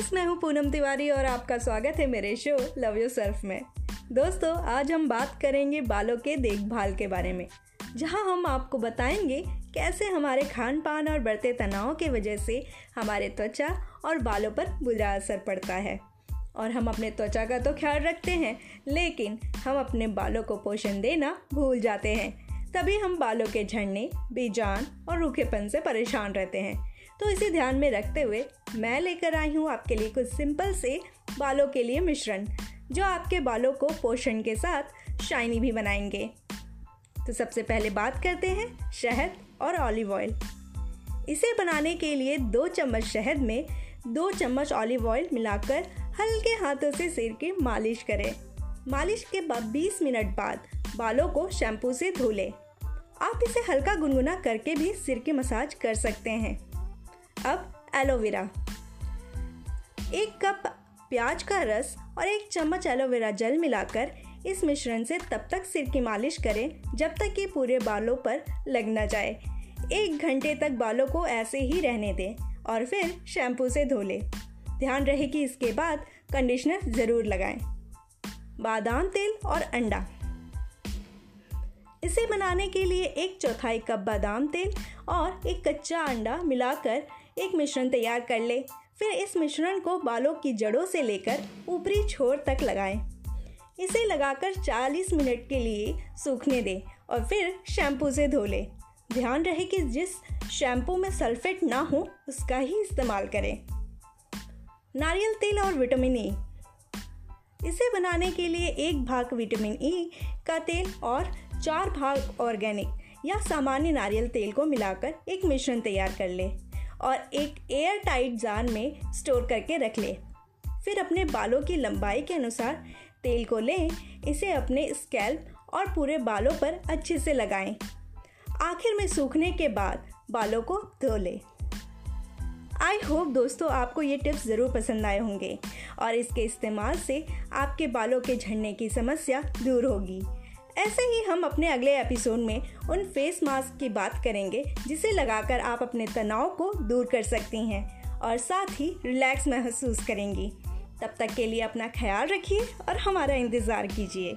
Friends मैं हूँ पूनम तिवारी और आपका स्वागत है मेरे शो लव यू सर्फ में। दोस्तों, आज हम बात करेंगे बालों के देखभाल के बारे में, जहाँ हम आपको बताएँगे कैसे हमारे खान पान और बढ़ते तनाव के वजह से हमारे त्वचा और बालों पर बुरा असर पड़ता है। और हम अपने त्वचा का तो ख्याल रखते हैं, लेकिन हम अपने बालों को पोषण देना भूल जाते हैं। तभी हम बालों के झड़ने, बेजान और रूखेपन से परेशान रहते हैं। तो इसे ध्यान में रखते हुए मैं लेकर आई हूँ आपके लिए कुछ सिंपल से बालों के लिए मिश्रण, जो आपके बालों को पोषण के साथ शाइनी भी बनाएँगे। तो सबसे पहले बात करते हैं शहद और ऑलिव ऑयल। इसे बनाने के लिए दो चम्मच शहद में दो चम्मच ऑलिव ऑयल मिलाकर हल्के हाथों से सिर की मालिश करें। मालिश के बाद 20 मिनट बाद बालों को शैम्पू से धो लें। आप इसे हल्का गुनगुना करके भी सिर की मसाज कर सकते हैं। अब एलोवेरा। एक कप प्याज का रस और एक चम्मच एलोवेरा जल मिलाकर इस मिश्रण से तब तक सिर की मालिश करें, जब तक कि पूरे बालों पर लग ना जाए। एक घंटे तक बालों को ऐसे ही रहने दें और फिर शैम्पू से धो लें। ध्यान रहे कि इसके बाद कंडीशनर ज़रूर लगाएँ। बादाम तेल और अंडा। इसे बनाने के लिए एक चौथाई कप बादाम तेल और एक कच्चा अंडा मिलाकर एक मिश्रण तैयार कर ले। फिर इस मिश्रण को बालों की जड़ों से लेकर ऊपरी छोर तक लगाएँ। इसे लगाकर 40 मिनट के लिए सूखने दें और फिर शैम्पू से धो लें। ध्यान रहे कि जिस शैम्पू में सल्फेट ना हो, उसका ही इस्तेमाल करें। नारियल तेल और विटामिन ई इसे बनाने के लिए एक भाग विटामिन ई का तेल और चार भाग ऑर्गेनिक या सामान्य नारियल तेल को मिलाकर एक मिश्रण तैयार कर ले और एक एयर टाइट जार में स्टोर करके रख ले। फिर अपने बालों की लंबाई के अनुसार तेल को लें, इसे अपने स्कैल्प और पूरे बालों पर अच्छे से लगाएँ। आखिर में सूखने के बाद बालों को धो लें। आई होप दोस्तों आपको ये टिप्स ज़रूर पसंद आए होंगे और इसके इस्तेमाल से आपके बालों के झड़ने की समस्या दूर होगी। ऐसे ही हम अपने अगले एपिसोड में उन फेस मास्क की बात करेंगे, जिसे लगाकर आप अपने तनाव को दूर कर सकती हैं और साथ ही रिलैक्स महसूस करेंगी। तब तक के लिए अपना ख्याल रखिए और हमारा इंतज़ार कीजिए।